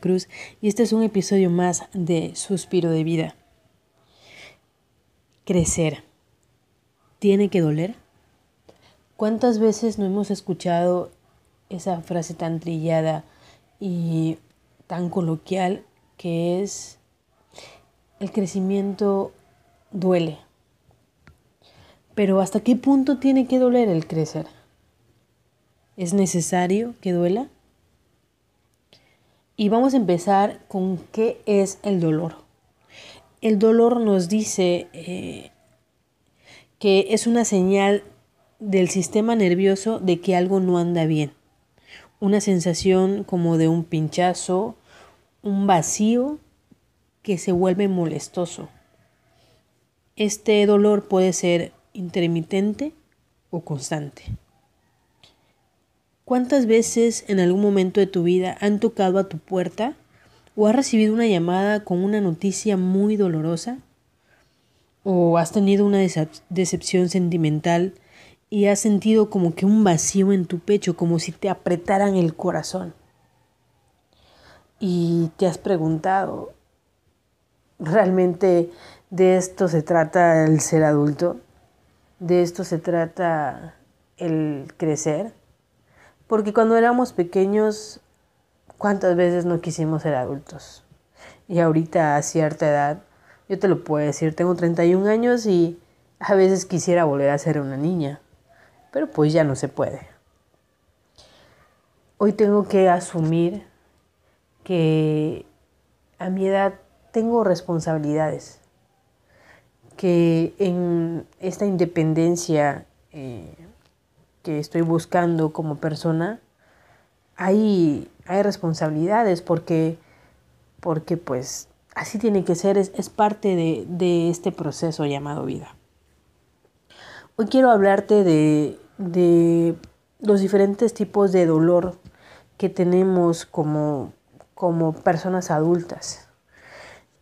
Cruz y este es un episodio más de Suspiro de Vida. Crecer. ¿Tiene que doler? ¿Cuántas veces no hemos escuchado esa frase tan trillada y tan coloquial que es el crecimiento duele? Pero ¿hasta qué punto tiene que doler el crecer? ¿Es necesario que duela? Y vamos a empezar con qué es el dolor. El dolor nos dice eh, que es una señal del sistema nervioso de que algo no anda bien. Una sensación como de un pinchazo, un vacío que se vuelve molestoso. Este dolor puede ser intermitente o constante. ¿Cuántas veces en algún momento de tu vida han tocado a tu puerta o has recibido una llamada con una noticia muy dolorosa? ¿O has tenido una decepción sentimental y has sentido como que un vacío en tu pecho, como si te apretaran el corazón? Y te has preguntado, ¿realmente de esto se trata el ser adulto? ¿De esto se trata el crecer? Porque cuando éramos pequeños, ¿cuántas veces no quisimos ser adultos? Y ahorita a cierta edad, yo te lo puedo decir, tengo 31 años y a veces quisiera volver a ser una niña, pero pues ya no se puede. Hoy tengo que asumir que a mi edad tengo responsabilidades, que en esta independencia eh, que estoy buscando como persona, hay, hay responsabilidades porque, porque pues así tiene que ser, es, parte de, de, este proceso llamado vida. Hoy quiero hablarte de, de los diferentes tipos de dolor que tenemos como, como personas adultas.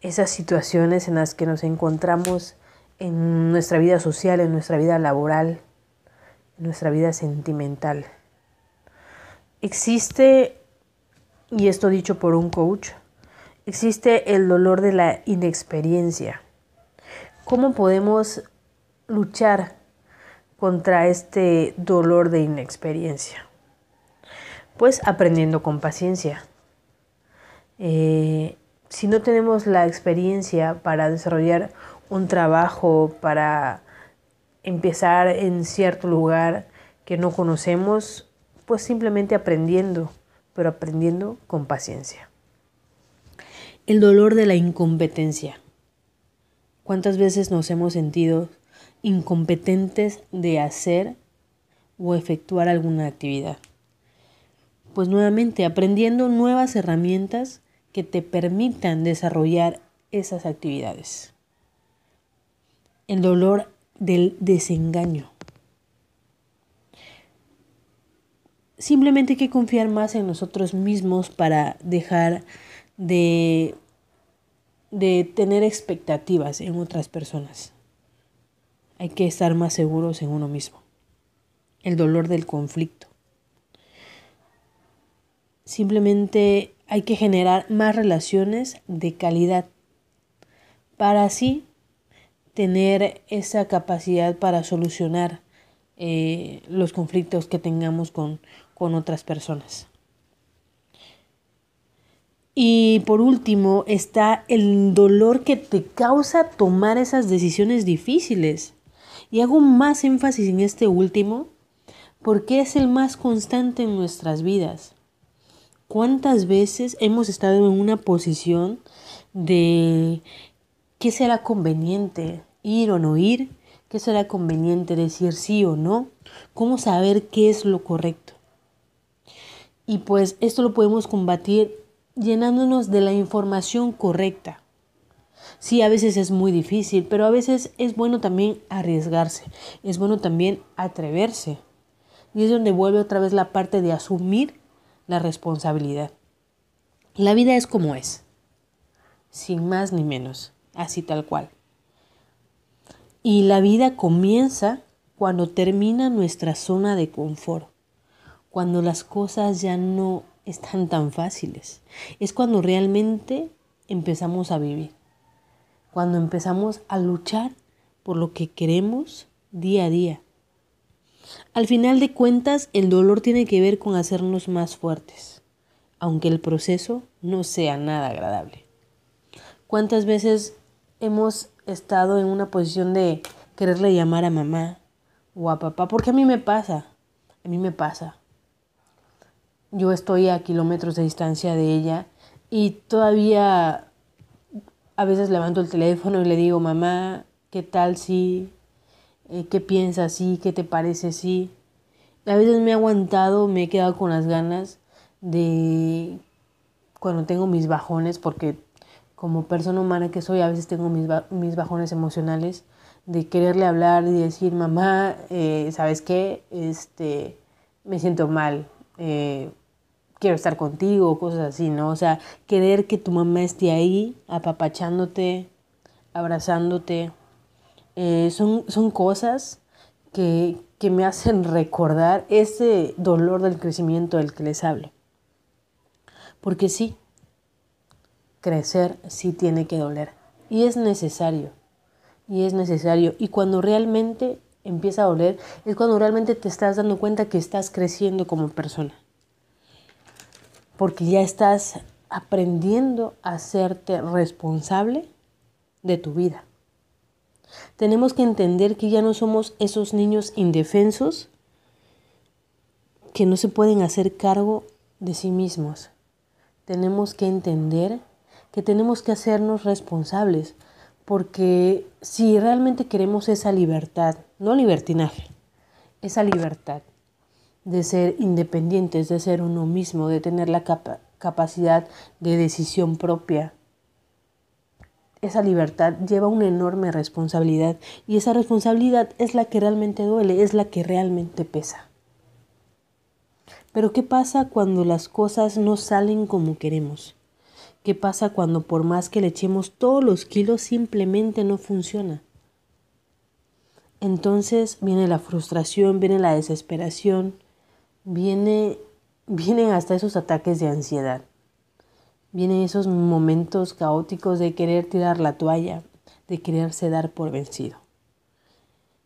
Esas situaciones en las que nos encontramos en nuestra vida social, en nuestra vida laboral, nuestra vida sentimental. Existe, y esto dicho por un coach, existe el dolor de la inexperiencia. ¿Cómo podemos luchar contra este dolor de inexperiencia? Pues aprendiendo con paciencia. Eh, si no tenemos la experiencia para desarrollar un trabajo, para empezar en cierto lugar que no conocemos, pues simplemente aprendiendo, pero aprendiendo con paciencia. El dolor de la incompetencia. ¿Cuántas veces nos hemos sentido incompetentes de hacer o efectuar alguna actividad? Pues nuevamente aprendiendo nuevas herramientas que te permitan desarrollar esas actividades. El dolor del desengaño. Simplemente hay que confiar más en nosotros mismos para dejar de, de tener expectativas en otras personas. Hay que estar más seguros en uno mismo. El dolor del conflicto. Simplemente hay que generar más relaciones de calidad para así tener esa capacidad para solucionar eh, los conflictos que tengamos con, con otras personas. Y por último está el dolor que te causa tomar esas decisiones difíciles. Y hago más énfasis en este último porque es el más constante en nuestras vidas. ¿Cuántas veces hemos estado en una posición de qué será conveniente, ir o no ir, qué será conveniente decir sí o no, cómo saber qué es lo correcto. Y pues esto lo podemos combatir llenándonos de la información correcta. Sí, a veces es muy difícil, pero a veces es bueno también arriesgarse, es bueno también atreverse. Y es donde vuelve otra vez la parte de asumir la responsabilidad. La vida es como es, sin más ni menos así tal cual. Y la vida comienza cuando termina nuestra zona de confort, cuando las cosas ya no están tan fáciles. Es cuando realmente empezamos a vivir. Cuando empezamos a luchar por lo que queremos día a día. Al final de cuentas, el dolor tiene que ver con hacernos más fuertes, aunque el proceso no sea nada agradable. ¿Cuántas veces hemos estado en una posición de quererle llamar a mamá o a papá? Porque a mí me pasa, a mí me pasa. Yo estoy a kilómetros de distancia de ella y todavía a veces levanto el teléfono y le digo, mamá, ¿qué tal si eh, qué piensas, sí, qué te parece, sí. A veces me he aguantado, me he quedado con las ganas de cuando tengo mis bajones, porque como persona humana que soy, a veces tengo mis, mis bajones emocionales, de quererle hablar y decir, mamá, eh, ¿sabes qué? Este, me siento mal, eh, quiero estar contigo, cosas así, ¿no? O sea, querer que tu mamá esté ahí, apapachándote, abrazándote. Eh, son, son cosas que, que me hacen recordar ese dolor del crecimiento del que les hablo. Porque sí, crecer sí tiene que doler. Y es necesario. Y es necesario. Y cuando realmente empieza a doler, es cuando realmente te estás dando cuenta que estás creciendo como persona. Porque ya estás aprendiendo a hacerte responsable de tu vida. Tenemos que entender que ya no somos esos niños indefensos que no se pueden hacer cargo de sí mismos. Tenemos que entender que tenemos que hacernos responsables, porque si realmente queremos esa libertad, no libertinaje, esa libertad de ser independientes, de ser uno mismo, de tener la capacidad de decisión propia, esa libertad lleva una enorme responsabilidad y esa responsabilidad es la que realmente duele, es la que realmente pesa. Pero ¿qué pasa cuando las cosas no salen como queremos? ¿Qué pasa cuando por más que le echemos todos los kilos simplemente no funciona? Entonces viene la frustración, viene la desesperación, viene, vienen hasta esos ataques de ansiedad. Vienen esos momentos caóticos de querer tirar la toalla, de quererse dar por vencido.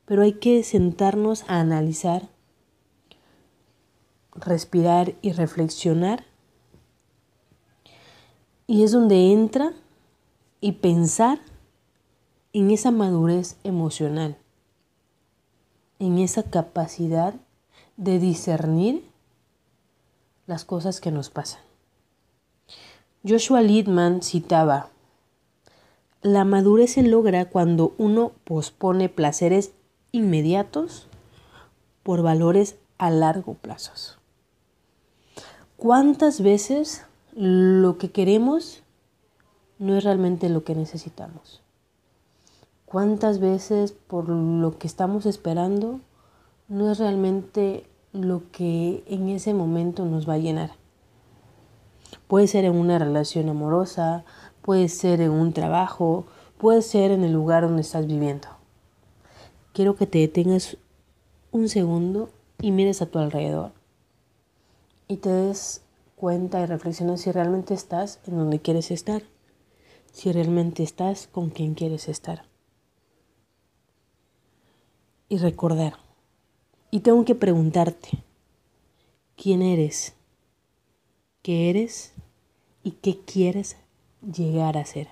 Pero hay que sentarnos a analizar, respirar y reflexionar. Y es donde entra y pensar en esa madurez emocional, en esa capacidad de discernir las cosas que nos pasan. Joshua Liedman citaba, la madurez se logra cuando uno pospone placeres inmediatos por valores a largo plazo. ¿Cuántas veces lo que queremos no es realmente lo que necesitamos? ¿Cuántas veces por lo que estamos esperando no es realmente lo que en ese momento nos va a llenar? Puede ser en una relación amorosa, puede ser en un trabajo, puede ser en el lugar donde estás viviendo. Quiero que te detengas un segundo y mires a tu alrededor y te des cuenta y reflexiones si realmente estás en donde quieres estar, si realmente estás con quien quieres estar. Y recordar. Y tengo que preguntarte, ¿quién eres? ¿Qué eres? y qué quieres llegar a ser.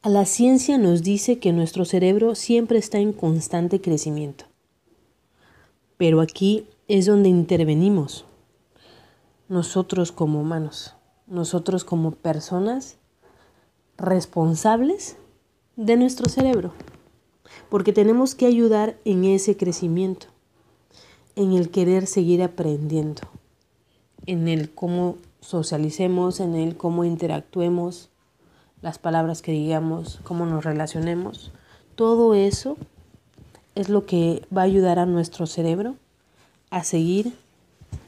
A la ciencia nos dice que nuestro cerebro siempre está en constante crecimiento. Pero aquí es donde intervenimos. Nosotros como humanos, nosotros como personas responsables de nuestro cerebro. Porque tenemos que ayudar en ese crecimiento, en el querer seguir aprendiendo, en el cómo socialicemos, en él cómo interactuemos, las palabras que digamos, cómo nos relacionemos. Todo eso es lo que va a ayudar a nuestro cerebro a seguir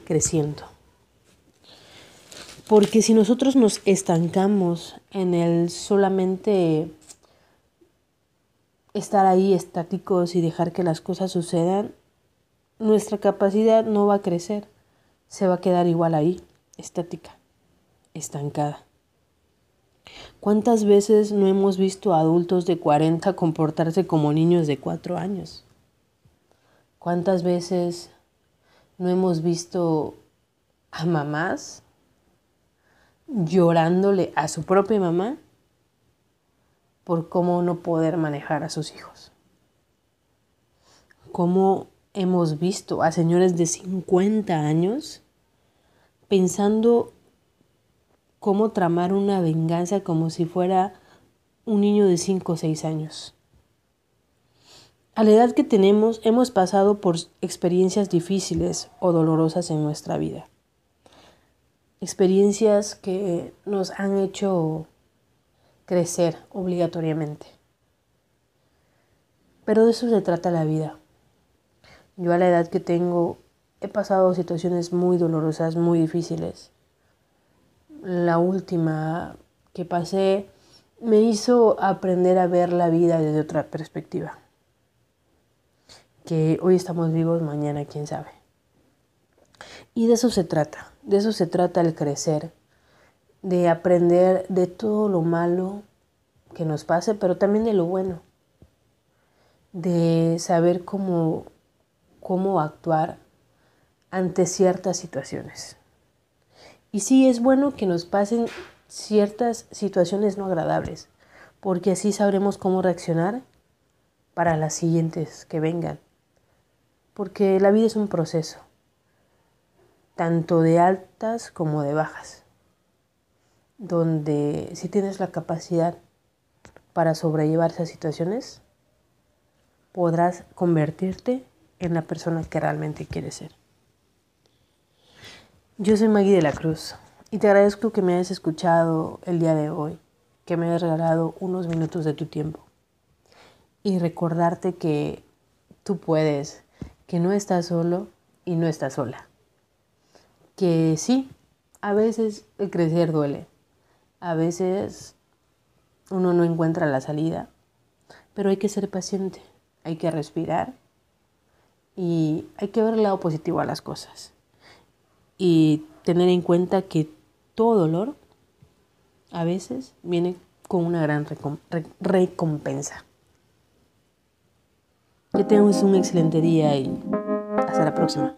creciendo. Porque si nosotros nos estancamos en el solamente estar ahí estáticos y dejar que las cosas sucedan, nuestra capacidad no va a crecer se va a quedar igual ahí, estática, estancada. ¿Cuántas veces no hemos visto a adultos de 40 comportarse como niños de 4 años? ¿Cuántas veces no hemos visto a mamás llorándole a su propia mamá por cómo no poder manejar a sus hijos? ¿Cómo hemos visto a señores de 50 años pensando cómo tramar una venganza como si fuera un niño de 5 o 6 años. A la edad que tenemos hemos pasado por experiencias difíciles o dolorosas en nuestra vida. Experiencias que nos han hecho crecer obligatoriamente. Pero de eso se trata la vida. Yo a la edad que tengo he pasado situaciones muy dolorosas, muy difíciles la última que pasé me hizo aprender a ver la vida desde otra perspectiva. Que hoy estamos vivos, mañana quién sabe. Y de eso se trata, de eso se trata el crecer, de aprender de todo lo malo que nos pase, pero también de lo bueno, de saber cómo, cómo actuar ante ciertas situaciones. Y sí es bueno que nos pasen ciertas situaciones no agradables, porque así sabremos cómo reaccionar para las siguientes que vengan. Porque la vida es un proceso, tanto de altas como de bajas, donde si tienes la capacidad para sobrellevar esas situaciones, podrás convertirte en la persona que realmente quieres ser. Yo soy Maggie de la Cruz y te agradezco que me hayas escuchado el día de hoy, que me hayas regalado unos minutos de tu tiempo y recordarte que tú puedes, que no estás solo y no estás sola. Que sí, a veces el crecer duele, a veces uno no encuentra la salida, pero hay que ser paciente, hay que respirar y hay que ver el lado positivo a las cosas y tener en cuenta que todo dolor a veces viene con una gran recompensa. Que tengas un excelente día y hasta la próxima.